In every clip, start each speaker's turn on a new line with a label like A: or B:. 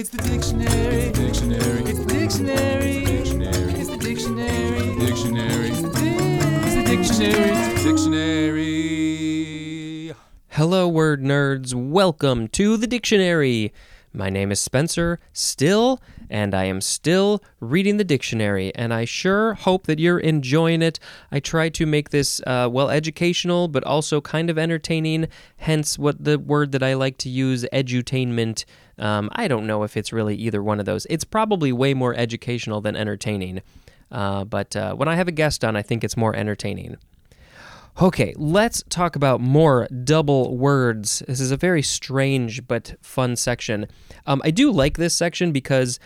A: It's the dictionary.
B: Dictionary.
A: It's the dictionary.
B: Dictionary.
A: It's the dictionary.
B: Dictionary.
A: It's the dictionary.
B: Dictionary.
C: Hello, word nerds. Welcome to the dictionary. My name is Spencer, still, and I am still reading the dictionary, and I sure hope that you're enjoying it. I try to make this, uh, well, educational, but also kind of entertaining, hence what the word that I like to use, edutainment. Um, I don't know if it's really either one of those. It's probably way more educational than entertaining, uh, but uh, when I have a guest on, I think it's more entertaining. Okay, let's talk about more double words. This is a very strange but fun section. Um, I do like this section because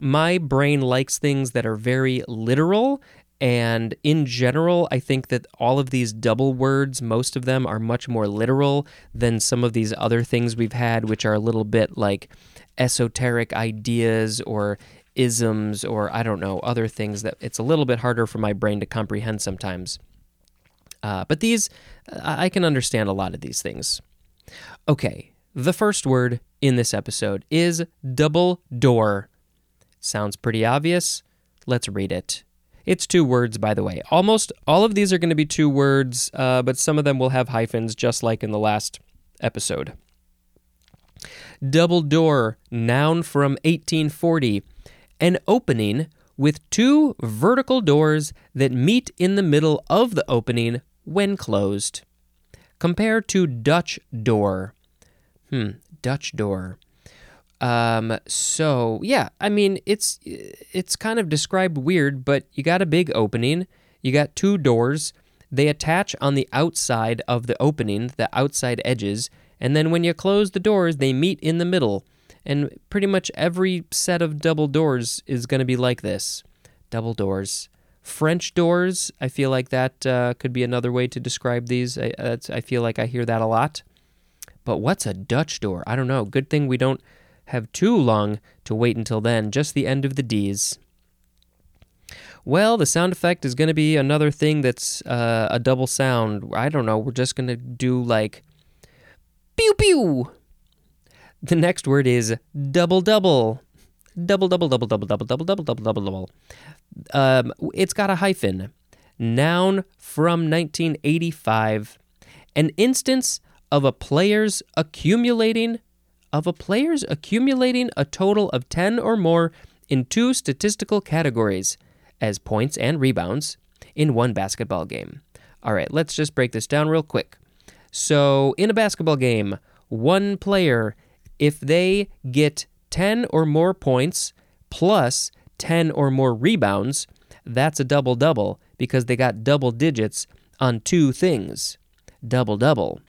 C: my brain likes things that are very literal. And in general, I think that all of these double words, most of them are much more literal than some of these other things we've had, which are a little bit like esoteric ideas or isms or I don't know, other things that it's a little bit harder for my brain to comprehend sometimes. Uh, but these, I I can understand a lot of these things. Okay, the first word in this episode is double door. Sounds pretty obvious. Let's read it. It's two words, by the way. Almost all of these are going to be two words, uh, but some of them will have hyphens, just like in the last episode. Double door, noun from 1840. An opening with two vertical doors that meet in the middle of the opening when closed. Compare to Dutch door. Hmm, Dutch door. Um, so yeah, I mean it's it's kind of described weird, but you got a big opening, you got two doors, they attach on the outside of the opening, the outside edges, and then when you close the doors, they meet in the middle. And pretty much every set of double doors is going to be like this. Double doors. French doors, I feel like that uh, could be another way to describe these. I, I feel like I hear that a lot. But what's a Dutch door? I don't know. Good thing we don't have too long to wait until then, just the end of the D's. Well, the sound effect is going to be another thing that's uh, a double sound. I don't know. We're just going to do like pew pew. The next word is double double. Double double double double double double double double double double. Um, it's got a hyphen. Noun from 1985. An instance of a player's accumulating of a player's accumulating a total of 10 or more in two statistical categories as points and rebounds in one basketball game. All right, let's just break this down real quick. So, in a basketball game, one player if they get 10 or more points plus 10 or more rebounds, that's a double double because they got double digits on two things. Double double.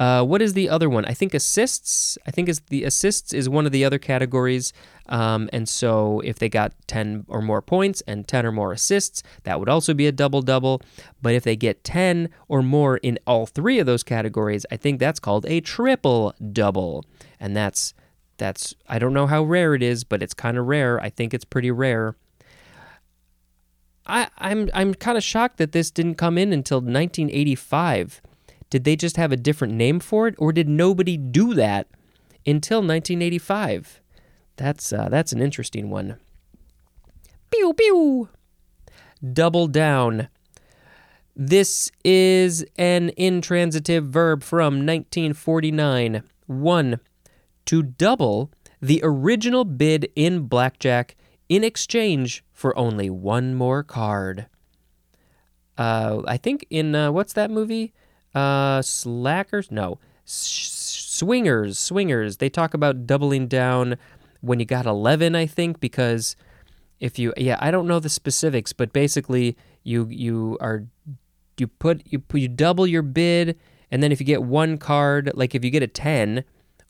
C: Uh, what is the other one? I think assists. I think is the assists is one of the other categories. Um, and so if they got 10 or more points and 10 or more assists, that would also be a double double. But if they get 10 or more in all three of those categories, I think that's called a triple double. And that's that's I don't know how rare it is, but it's kind of rare. I think it's pretty rare. I, I'm I'm kind of shocked that this didn't come in until 1985. Did they just have a different name for it, or did nobody do that until 1985? That's uh, that's an interesting one. Pew pew. Double down. This is an intransitive verb from 1949. One, to double the original bid in blackjack in exchange for only one more card. Uh, I think in uh, what's that movie? Uh, Slackers? No, Swingers. Swingers. They talk about doubling down when you got eleven. I think because if you, yeah, I don't know the specifics, but basically you you are you put you you double your bid, and then if you get one card, like if you get a ten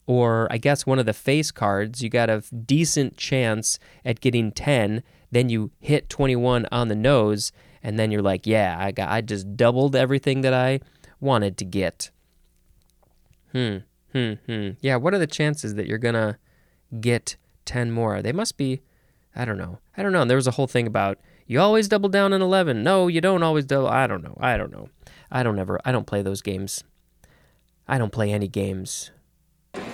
C: or I guess one of the face cards, you got a decent chance at getting 10. Then you hit 21 on the nose, and then you're like, yeah, I got, I just doubled everything that I wanted to get. Hmm, hmm, hmm. Yeah, what are the chances that you're gonna get 10 more? They must be, I don't know. I don't know. And there was a whole thing about you always double down on 11. No, you don't always double. I don't know. I don't know. I don't ever, I don't play those games. I don't play any games.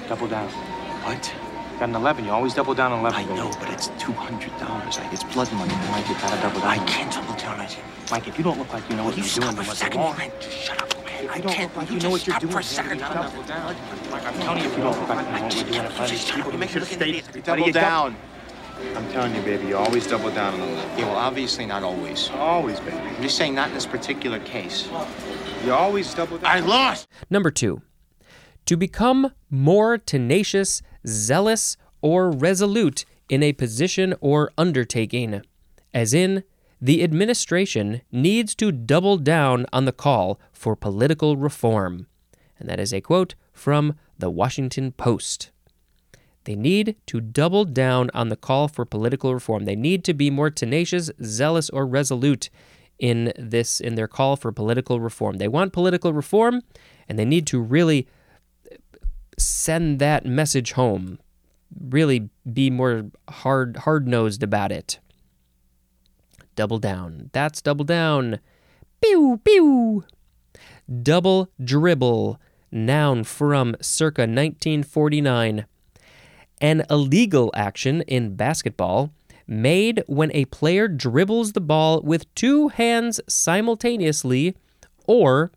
D: Double down.
E: What?
B: Got an 11. You always double down on 11.
D: I
B: baby.
D: know, but it's two hundred dollars. It's blood money.
B: Mike, you gotta double down.
D: I can't double down on you.
B: Mike, if you don't look like you know what
D: You
B: you're
D: stop
B: doing,
D: for
B: then
D: a
B: what's
D: second. just shut up, okay?
B: If
D: I
B: don't
D: can't.
B: look like
D: you
B: you know what
D: just
B: you're
D: stop
B: doing,
D: for a second.
B: you
D: Shut
B: gotta
D: up.
B: double down. Mike, I'm telling you, if you don't look like you know what you're doing, if I
D: Just shut up. You make me look at the
B: You
D: Double
B: double
D: down.
B: down. I'm telling you, baby, you always double down on the left.
D: Yeah, well, obviously not always.
B: Always, baby.
D: I'm just saying, not in this particular case.
B: You always double down.
D: I lost.
C: Number two, to become more tenacious, zealous, or resolute in a position or undertaking, as in, the administration needs to double down on the call for political reform. And that is a quote from the Washington Post. They need to double down on the call for political reform. They need to be more tenacious, zealous, or resolute in this in their call for political reform. They want political reform and they need to really send that message home. Really be more hard hard-nosed about it. Double down. That's double down. Pew pew. Double dribble. Noun from circa 1949 an illegal action in basketball made when a player dribbles the ball with two hands simultaneously or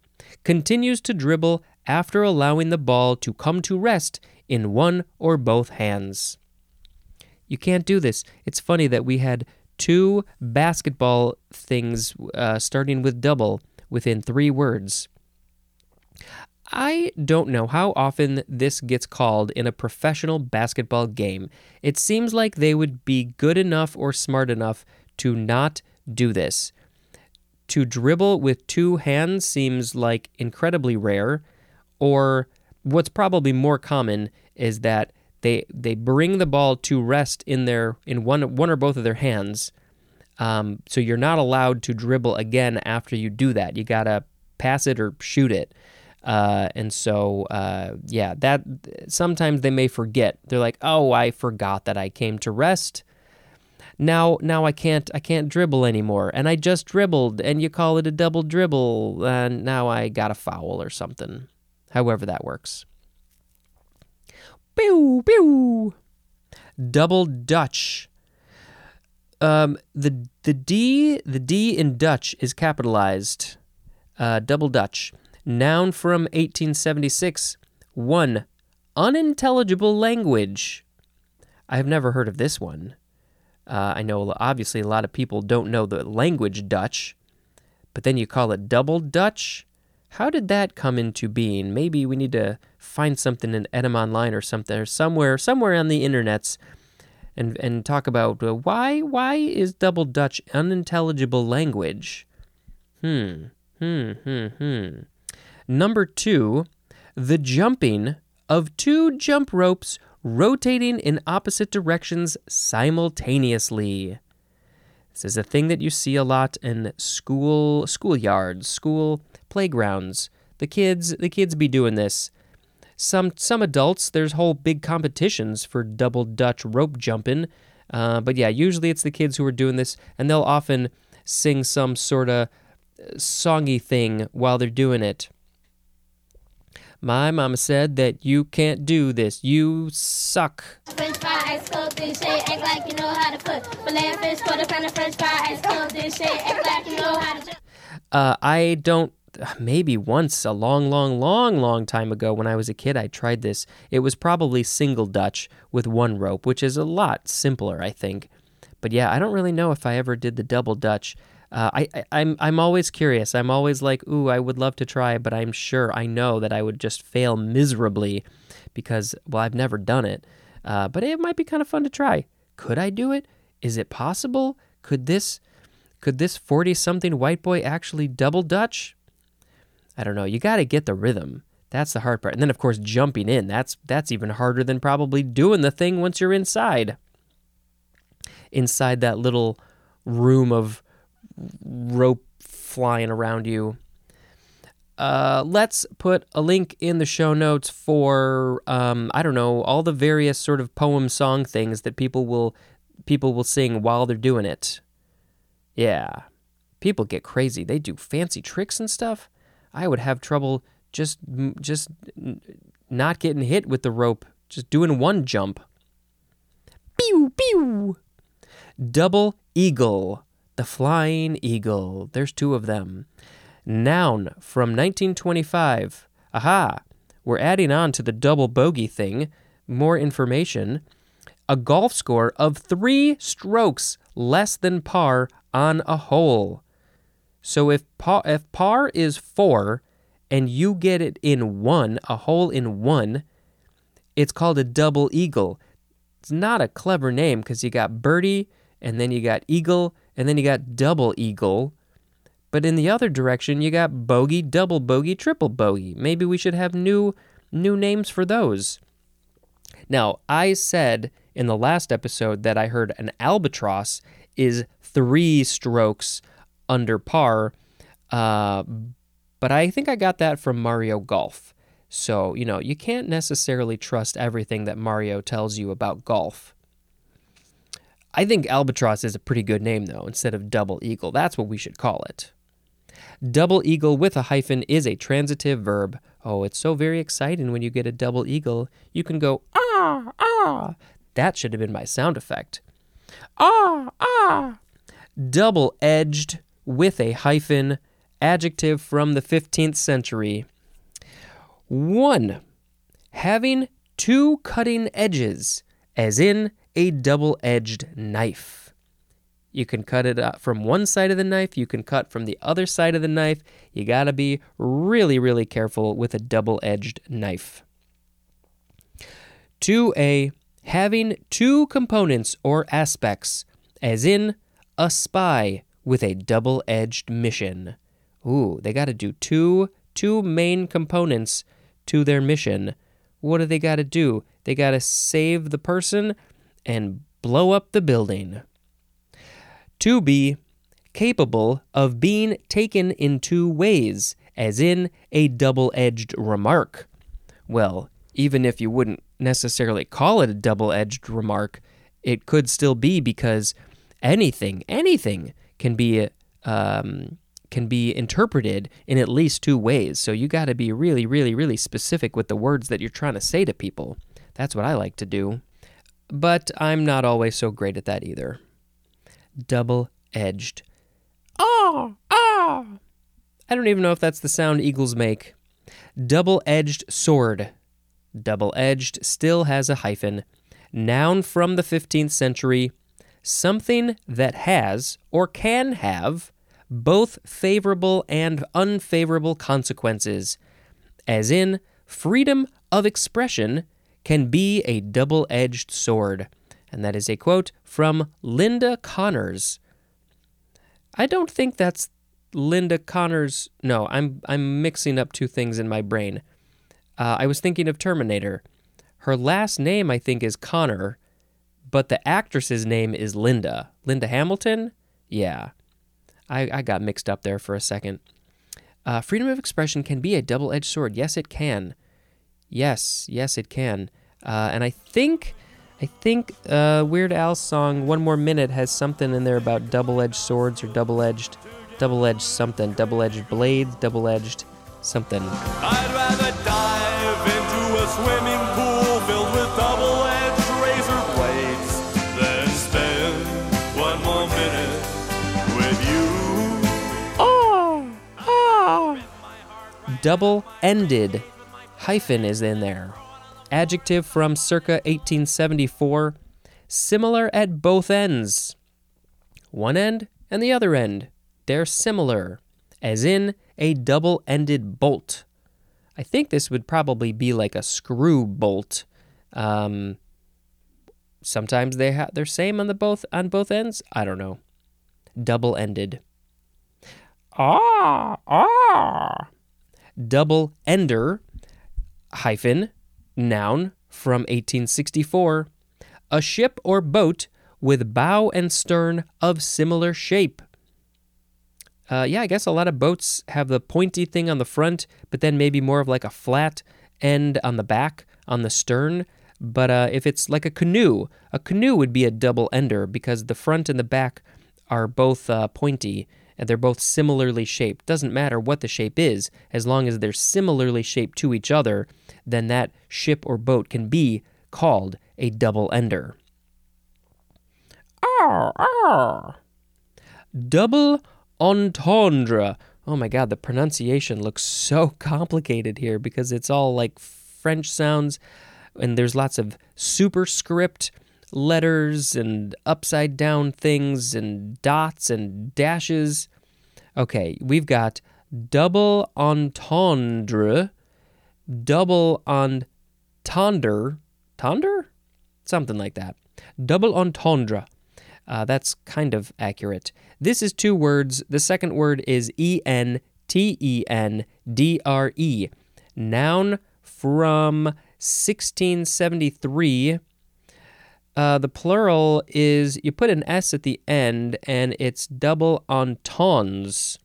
C: continues to dribble after allowing the ball to come to rest in one or both hands. You can't do this. It's funny that we had two basketball things uh, starting with double within three words. I don't know how often this gets called in a professional basketball game. It seems like they would be good enough or smart enough to not do this. To dribble with two hands seems like incredibly rare, or what's probably more common is that they they bring the ball to rest in their in one one or both of their hands. Um, so you're not allowed to dribble again after you do that. You gotta pass it or shoot it. Uh, and so, uh, yeah, that sometimes they may forget. They're like, "Oh, I forgot that I came to rest. Now, now I can't, I can't dribble anymore. And I just dribbled, and you call it a double dribble, and now I got a foul or something. However that works. Pew pew. Double Dutch. Um, the the D the D in Dutch is capitalized. Uh, double Dutch. Noun from 1876. 1. Unintelligible language. I have never heard of this one. Uh, I know obviously a lot of people don't know the language Dutch, but then you call it double Dutch? How did that come into being? Maybe we need to find something in Etymonline or something, or somewhere, somewhere on the internets, and and talk about uh, why why is double Dutch unintelligible language? Hmm, hmm, hmm, hmm. Number two, the jumping of two jump ropes rotating in opposite directions simultaneously. Is a thing that you see a lot in school schoolyards, school playgrounds. The kids the kids be doing this. Some some adults there's whole big competitions for double Dutch rope jumping. Uh, but yeah, usually it's the kids who are doing this, and they'll often sing some sort of songy thing while they're doing it. My mama said that you can't do this. You suck.
E: Act like you know how to put filet fish, quarter pound of French ice cold. Act like you know how to.
C: Uh, I don't. Maybe once, a long, long, long, long time ago when I was a kid, I tried this. It was probably single Dutch with one rope, which is a lot simpler, I think. But yeah, I don't really know if I ever did the double Dutch. Uh, I, I, I'm I'm always curious. I'm always like, ooh, I would love to try, but I'm sure I know that I would just fail miserably because well, I've never done it. Uh, but it might be kind of fun to try. Could I do it? Is it possible? Could this could this 40 something white boy actually double Dutch? I don't know. You got to get the rhythm. That's the hard part. And then of course jumping in. That's that's even harder than probably doing the thing once you're inside. Inside that little room of rope flying around you. Uh, let's put a link in the show notes for um, I don't know all the various sort of poem song things that people will people will sing while they're doing it. Yeah, people get crazy. They do fancy tricks and stuff. I would have trouble just just not getting hit with the rope, just doing one jump. Pew, pew. Double eagle, the flying eagle. There's two of them. Noun from 1925. Aha, we're adding on to the double bogey thing. More information. A golf score of three strokes less than par on a hole. So if par, if par is four and you get it in one, a hole in one, it's called a double eagle. It's not a clever name because you got birdie and then you got eagle and then you got double eagle. But in the other direction, you got bogey, double bogey, triple bogey. Maybe we should have new new names for those. Now, I said in the last episode that I heard an albatross is three strokes under par, uh, but I think I got that from Mario Golf. So, you know, you can't necessarily trust everything that Mario tells you about golf. I think albatross is a pretty good name, though, instead of double eagle. That's what we should call it. Double eagle with a hyphen is a transitive verb. Oh, it's so very exciting when you get a double eagle. You can go, ah, ah. That should have been my sound effect. Ah, ah. Double edged with a hyphen, adjective from the 15th century. One, having two cutting edges, as in a double edged knife. You can cut it uh, from one side of the knife, you can cut from the other side of the knife. You gotta be really, really careful with a double edged knife. 2a, having two components or aspects, as in a spy with a double edged mission. Ooh, they gotta do two, two main components to their mission. What do they gotta do? They gotta save the person and blow up the building. To be capable of being taken in two ways, as in a double edged remark. Well, even if you wouldn't necessarily call it a double edged remark, it could still be because anything, anything can be. Um, can be interpreted in at least two ways. So you got to be really, really, really specific with the words that you're trying to say to people. That's what I like to do. But I'm not always so great at that either. Double edged. Ah, ah. I don't even know if that's the sound eagles make. Double edged sword. Double edged still has a hyphen. Noun from the 15th century. Something that has or can have both favorable and unfavorable consequences, as in, freedom of expression can be a double edged sword. And that is a quote from Linda Connors. I don't think that's Linda Connors. No, I'm, I'm mixing up two things in my brain. Uh, I was thinking of Terminator. Her last name, I think, is Connor, but the actress's name is Linda. Linda Hamilton? Yeah. I, I got mixed up there for a second. Uh, freedom of expression can be a double edged sword. Yes, it can. Yes, yes, it can. Uh, and I think, I think uh, Weird Al's song "One More Minute" has something in there about double-edged swords or double-edged, double-edged something, double-edged blades, double-edged something.
F: I'd rather dive into a swimming pool filled with double-edged razor blades than spend one more minute with you. Oh, oh.
C: Double-ended hyphen is in there. Adjective from circa 1874. Similar at both ends. One end and the other end. They're similar, as in a double ended bolt. I think this would probably be like a screw bolt. Um, sometimes they ha- they're same on the both on both ends. I don't know. Double ended. Ah ah. Double ender hyphen noun from 1864. A ship or boat with bow and stern of similar shape. Uh, yeah, I guess a lot of boats have the pointy thing on the front, but then maybe more of like a flat end on the back, on the stern. But uh, if it's like a canoe, a canoe would be a double ender because the front and the back are both uh, pointy and they're both similarly shaped. Doesn't matter what the shape is, as long as they're similarly shaped to each other, then that ship or boat can be called a double ender. Ah Double entendre. Oh my god, the pronunciation looks so complicated here because it's all like French sounds and there's lots of superscript letters and upside down things and dots and dashes. Okay, we've got double entendre, double entendre, tonder? Something like that. Double entendre. Uh, that's kind of accurate. This is two words. The second word is E N T E N D R E. Noun from 1673. Uh, the plural is you put an S at the end and it's double entendres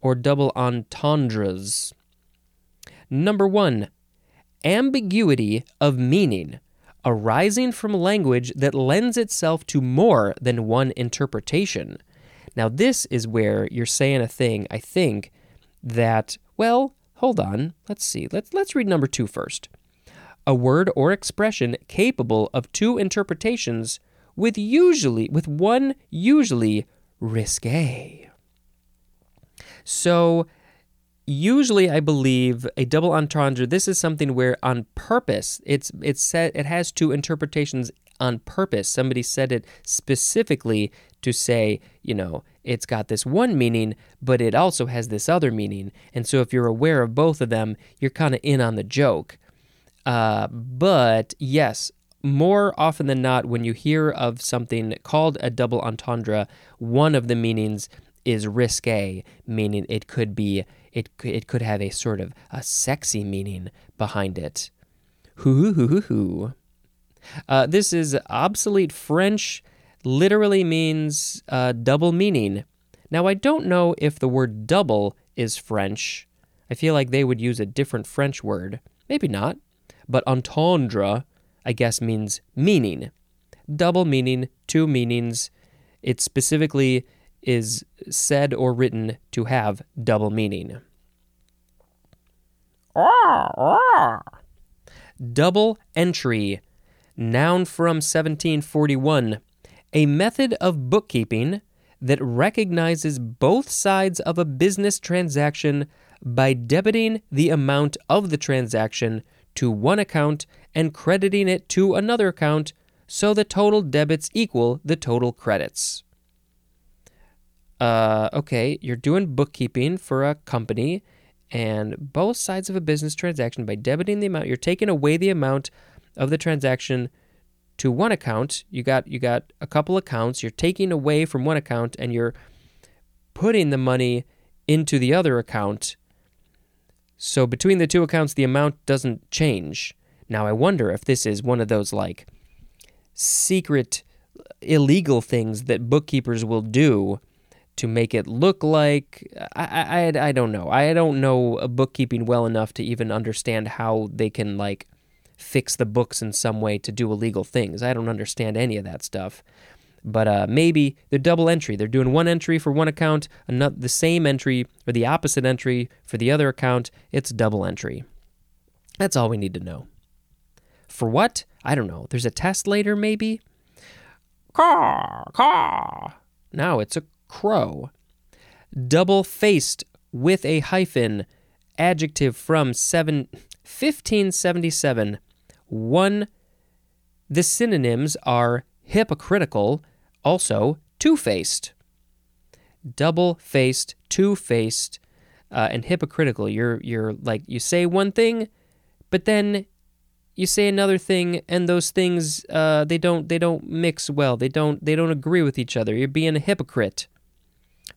C: or double entendres. Number one, ambiguity of meaning arising from language that lends itself to more than one interpretation. Now, this is where you're saying a thing, I think, that, well, hold on. Let's see. Let's, let's read number two first. A word or expression capable of two interpretations with usually with one usually risque. So usually I believe a double entendre this is something where on purpose it's it's said it has two interpretations on purpose. Somebody said it specifically to say, you know, it's got this one meaning, but it also has this other meaning. And so if you're aware of both of them, you're kind of in on the joke. Uh, but yes, more often than not, when you hear of something called a double entendre, one of the meanings is risque, meaning it could be it it could have a sort of a sexy meaning behind it. Hoo hoo hoo hoo. Uh, this is obsolete French, literally means uh, double meaning. Now I don't know if the word double is French. I feel like they would use a different French word. Maybe not. But entendre, I guess, means meaning. Double meaning, two meanings. It specifically is said or written to have double meaning. Double entry, noun from 1741, a method of bookkeeping that recognizes both sides of a business transaction by debiting the amount of the transaction to one account and crediting it to another account so the total debits equal the total credits. Uh, okay, you're doing bookkeeping for a company and both sides of a business transaction by debiting the amount you're taking away the amount of the transaction to one account you got you got a couple accounts you're taking away from one account and you're putting the money into the other account so between the two accounts the amount doesn't change now i wonder if this is one of those like secret illegal things that bookkeepers will do to make it look like I, I, I don't know. I don't know bookkeeping well enough to even understand how they can like fix the books in some way to do illegal things. I don't understand any of that stuff. But uh, maybe they're double entry. They're doing one entry for one account, another, the same entry or the opposite entry for the other account. It's double entry. That's all we need to know. For what? I don't know. There's a test later, maybe? Caw, caw. Now it's a crow. Double faced with a hyphen, adjective from seven, 1577. One, the synonyms are hypocritical, also two faced. Double faced, two faced, uh, and hypocritical. You're, you're like, you say one thing, but then you say another thing and those things uh, they don't they don't mix well they don't they don't agree with each other you're being a hypocrite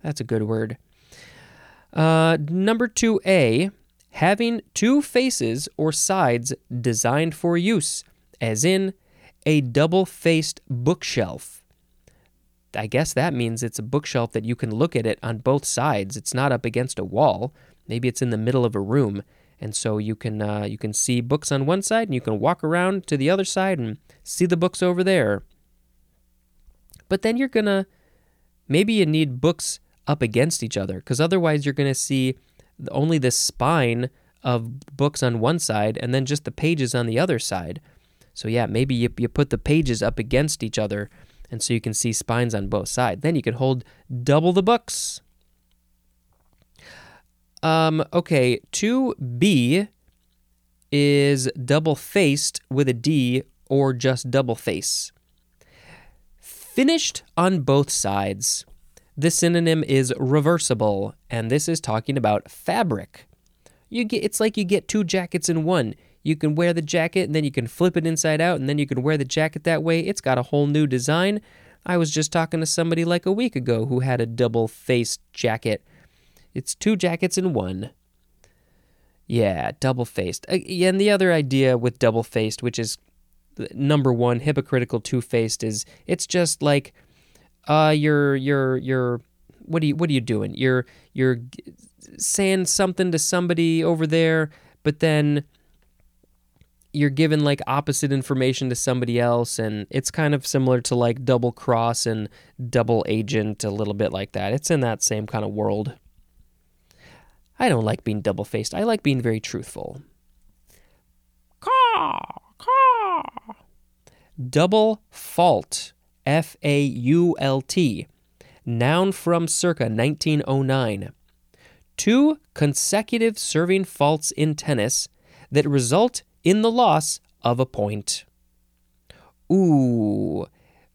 C: that's a good word. Uh, number 2A, having two faces or sides designed for use, as in a double faced bookshelf. I guess that means it's a bookshelf that you can look at it on both sides. It's not up against a wall. Maybe it's in the middle of a room, and so you can uh, you can see books on one side, and you can walk around to the other side and see the books over there. But then you're gonna maybe you need books up against each other because otherwise you're to see only the spine of books on one side and then just the pages on the other side. So yeah, maybe you, you put the pages up against each other And so you can see spines on both sides. Then you can hold double the books. Um, okay, 2B is double faced with a D or just double face. Finished on both sides. The synonym is reversible, and this is talking about fabric. You get it's like you get two jackets in one. You can wear the jacket and then you can flip it inside out and then you can wear the jacket that way. It's got a whole new design. I was just talking to somebody like a week ago who had a double faced jacket. It's two jackets in one. Yeah, double faced. And the other idea with double faced, which is number one, hypocritical, two faced, is it's just like uh you're you're you're what are you what are you doing? You're you're saying something to somebody over there, but then you're given like opposite information to somebody else and it's kind of similar to like double cross and double agent a little bit like that. It's in that same kind of world. I don't like being double faced. I like being very truthful. Caw, caw. Double fault. F A U L T. Noun from circa 1909. Two consecutive serving faults in tennis that result in the loss of a point. Ooh.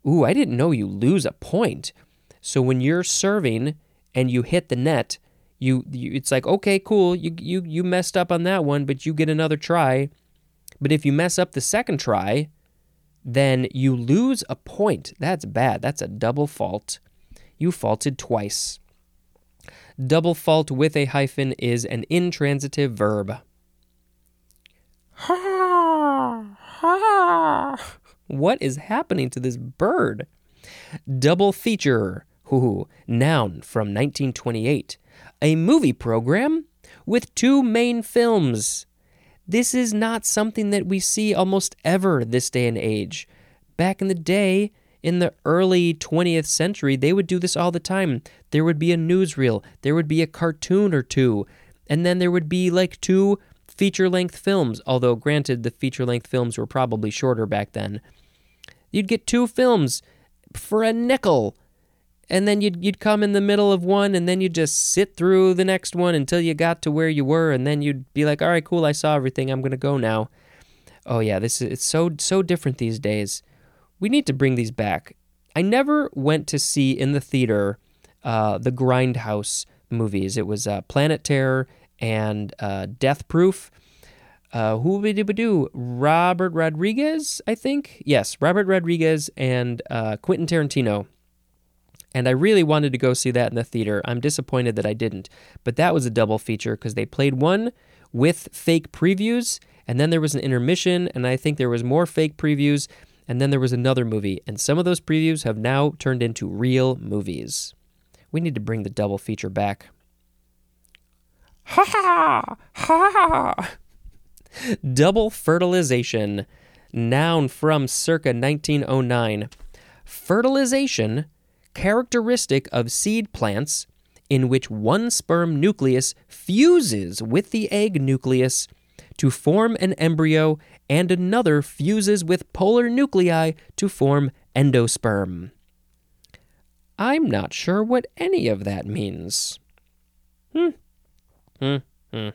C: Ooh, I didn't know you lose a point. So when you're serving and you hit the net, you, you it's like okay cool you you you messed up on that one but you get another try but if you mess up the second try then you lose a point that's bad that's a double fault you faulted twice double fault with a hyphen is an intransitive verb what is happening to this bird double feature Hoo, noun from 1928 a movie program with two main films. This is not something that we see almost ever this day and age. Back in the day, in the early 20th century, they would do this all the time. There would be a newsreel, there would be a cartoon or two, and then there would be like two feature length films, although granted, the feature length films were probably shorter back then. You'd get two films for a nickel and then you'd you'd come in the middle of one and then you'd just sit through the next one until you got to where you were and then you'd be like all right cool i saw everything i'm to go now. Oh yeah this is it's so so different these days. We need to bring these back. I never went to see in the theater uh, the grindhouse movies. It was uh, planet terror and uh, death proof uh, who would we do? Robert Rodriguez, I think. Yes, Robert Rodriguez and uh, Quentin Tarantino and I really wanted to go see that in the theater. I'm disappointed that I didn't. But that was a double feature because they played one with fake previews, and then there was an intermission, and I think there was more fake previews, and then there was another movie. And some of those previews have now turned into real movies. We need to bring the double feature back. Ha ha! Ha! Double fertilization. Noun from circa 1909. Fertilization characteristic of seed plants in which one sperm nucleus fuses with the egg nucleus to form an embryo and another fuses with polar nuclei to form endosperm. I'm not sure what any of that means. Hmm. Hmm. Hmm.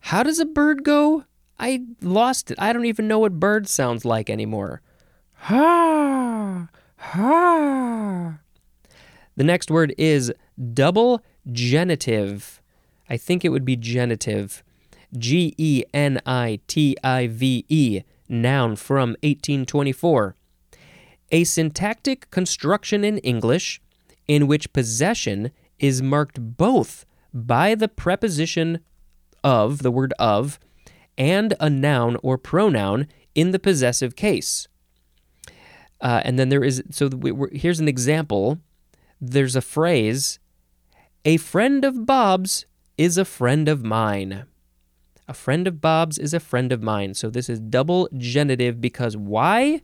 C: How does a bird go? I lost it. I don't even know what bird sounds like anymore. Ha! Ha. The next word is double genitive. I think it would be genitive. G E N I T I V E, noun from 1824. A syntactic construction in English in which possession is marked both by the preposition of, the word of, and a noun or pronoun in the possessive case. Uh, and then there is, so we, here's an example. There's a phrase, a friend of Bob's is a friend of mine. A friend of Bob's is a friend of mine. So this is double genitive because why?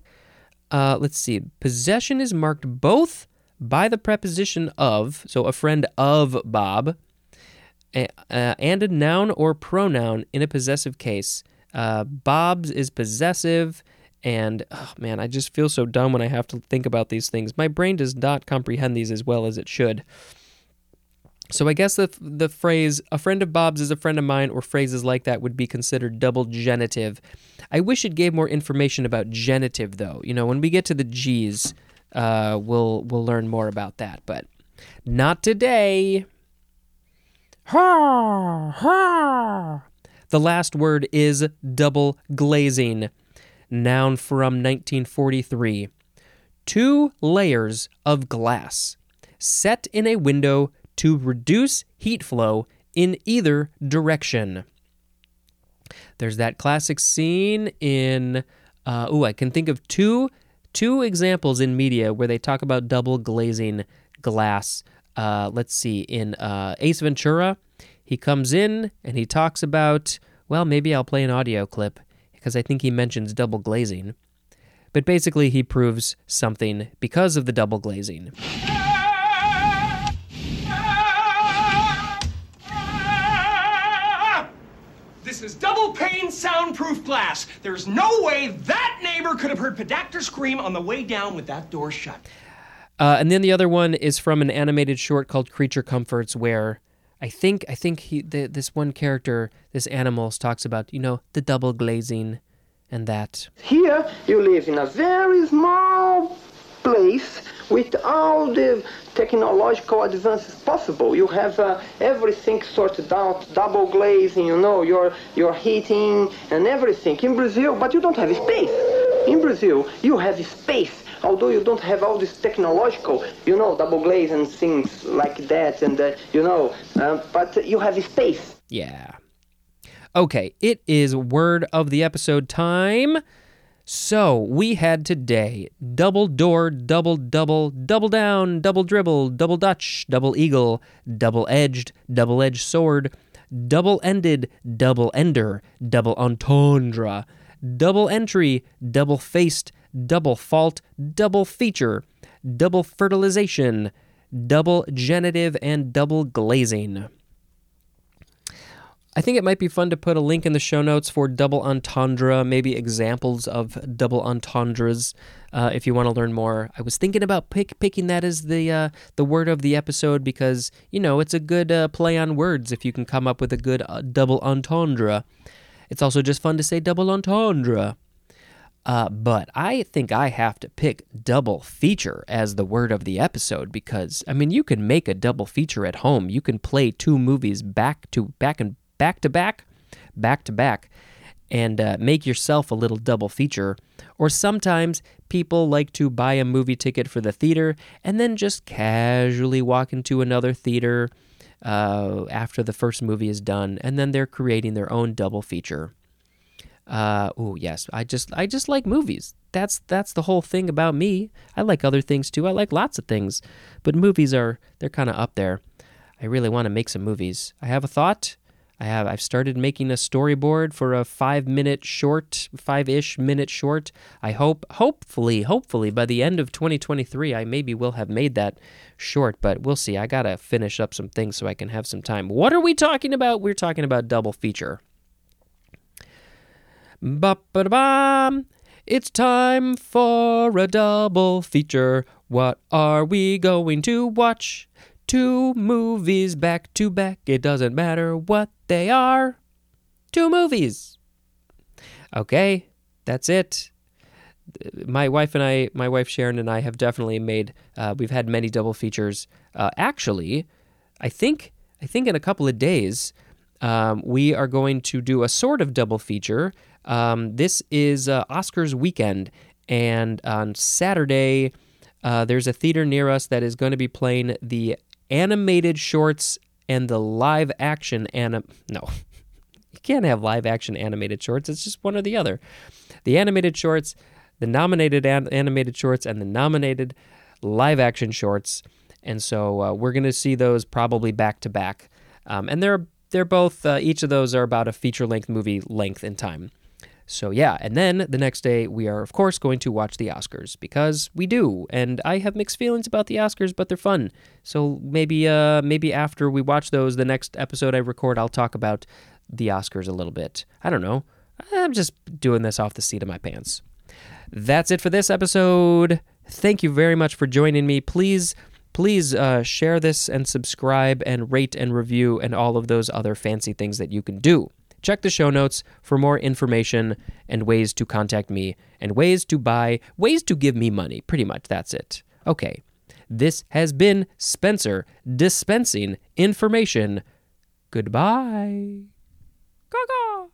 C: Uh, let's see. Possession is marked both by the preposition of, so a friend of Bob, uh, and a noun or pronoun in a possessive case. Uh, Bob's is possessive, And oh, man, I just feel so dumb when I have to think about these things. My brain does not comprehend these as well as it should. So I guess the the phrase "a friend of Bob's is a friend of mine" or phrases like that would be considered double genitive. I wish it gave more information about genitive, though. You know, when we get to the G's, uh, we'll we'll learn more about that, but not today. Ha ha. The last word is double glazing. Noun from 1943. Two layers of glass set in a window to reduce heat flow in either direction. There's that classic scene in uh, oh, I can think of two two examples in media where they talk about double glazing glass. Uh, let's see, in uh, Ace Ventura, he comes in and he talks about well, maybe I'll play an audio clip because I think he mentions double glazing. But basically, he proves something because of the double glazing.
G: This is double pane soundproof glass. There's no way that neighbor could have heard Podacter scream on the way down with that door shut.
C: Uh, and then the other one is from an animated short called Creature Comforts, where I think I think he the, this one character, this animals, talks about you know the double glazing, and that.
H: Here, you live in a very small place with all the technological advances possible. You have uh, everything sorted out, double glazing, you know, your your heating and everything in Brazil, but you don't have space. In Brazil, you have space. Although you don't have all this technological, you know, double glaze and things like that, and uh, you know, uh, but you have space.
C: Yeah. Okay, it is word of the episode time. So we had today double door, double double, double down, double dribble, double dutch, double eagle, double edged, double edged sword, double ended, double ender, double entendre, double entry, double faced, double fault, double feature, double fertilization, double genitive, and double glazing. I think it might be fun to put a link in the show notes for double entendre, maybe examples of double entendres, uh, if you want to learn more. I was thinking about pick, picking that as the uh, the word of the episode because you know it's a good uh, play on words if you can come up with a good uh, double entendre. It's also just fun to say double entendre. Uh, but I think I have to pick double feature as the word of the episode because I mean you can make a double feature at home. You can play two movies back to back and back to back, back to back, and uh, make yourself a little double feature. Or sometimes people like to buy a movie ticket for the theater and then just casually walk into another theater uh, after the first movie is done, and then they're creating their own double feature. Uh, oh yes, I just I just like movies. That's that's the whole thing about me. I like other things too. I like lots of things, but movies are they're kind of up there. I really want to make some movies. I have a thought. I have I've started making a storyboard for a 5-minute short, 5ish minute short. I hope hopefully hopefully by the end of 2023 I maybe will have made that short, but we'll see. I got to finish up some things so I can have some time. What are we talking about? We're talking about double feature. Ba-ba-da-bam. It's time for a double feature. What are we going to watch? Two movies back to back. It doesn't matter what they are. Two movies. Okay, that's it. My wife and I, my wife Sharon and I have definitely made. Uh, we've had many double features. Uh, actually, I think I think in a couple of days um, we are going to do a sort of double feature. Um, this is uh, Oscars weekend, and on Saturday, uh, there's a theater near us that is going to be playing the animated shorts and the live action anim. No, you can't have live action animated shorts. It's just one or the other. The animated shorts, the nominated an- animated shorts, and the nominated live action shorts. And so uh, we're going to see those probably back to back. Um, and they're they're both uh, each of those are about a feature length movie length in time. So yeah, and then the next day we are of course going to watch the Oscars because we do, and I have mixed feelings about the Oscars, but they're fun. So maybe uh maybe after we watch those, the next episode I record, I'll talk about the Oscars a little bit. I don't know. I'm just doing this off the seat of my pants. That's it for this episode. Thank you very much for joining me. Please, please uh, share this and subscribe and rate and review and all of those other fancy things that you can do. Check the show notes for more information and ways to contact me and ways to buy, ways to give me money. Pretty much, that's it. Okay. This has been Spencer dispensing information. Goodbye. Gaga.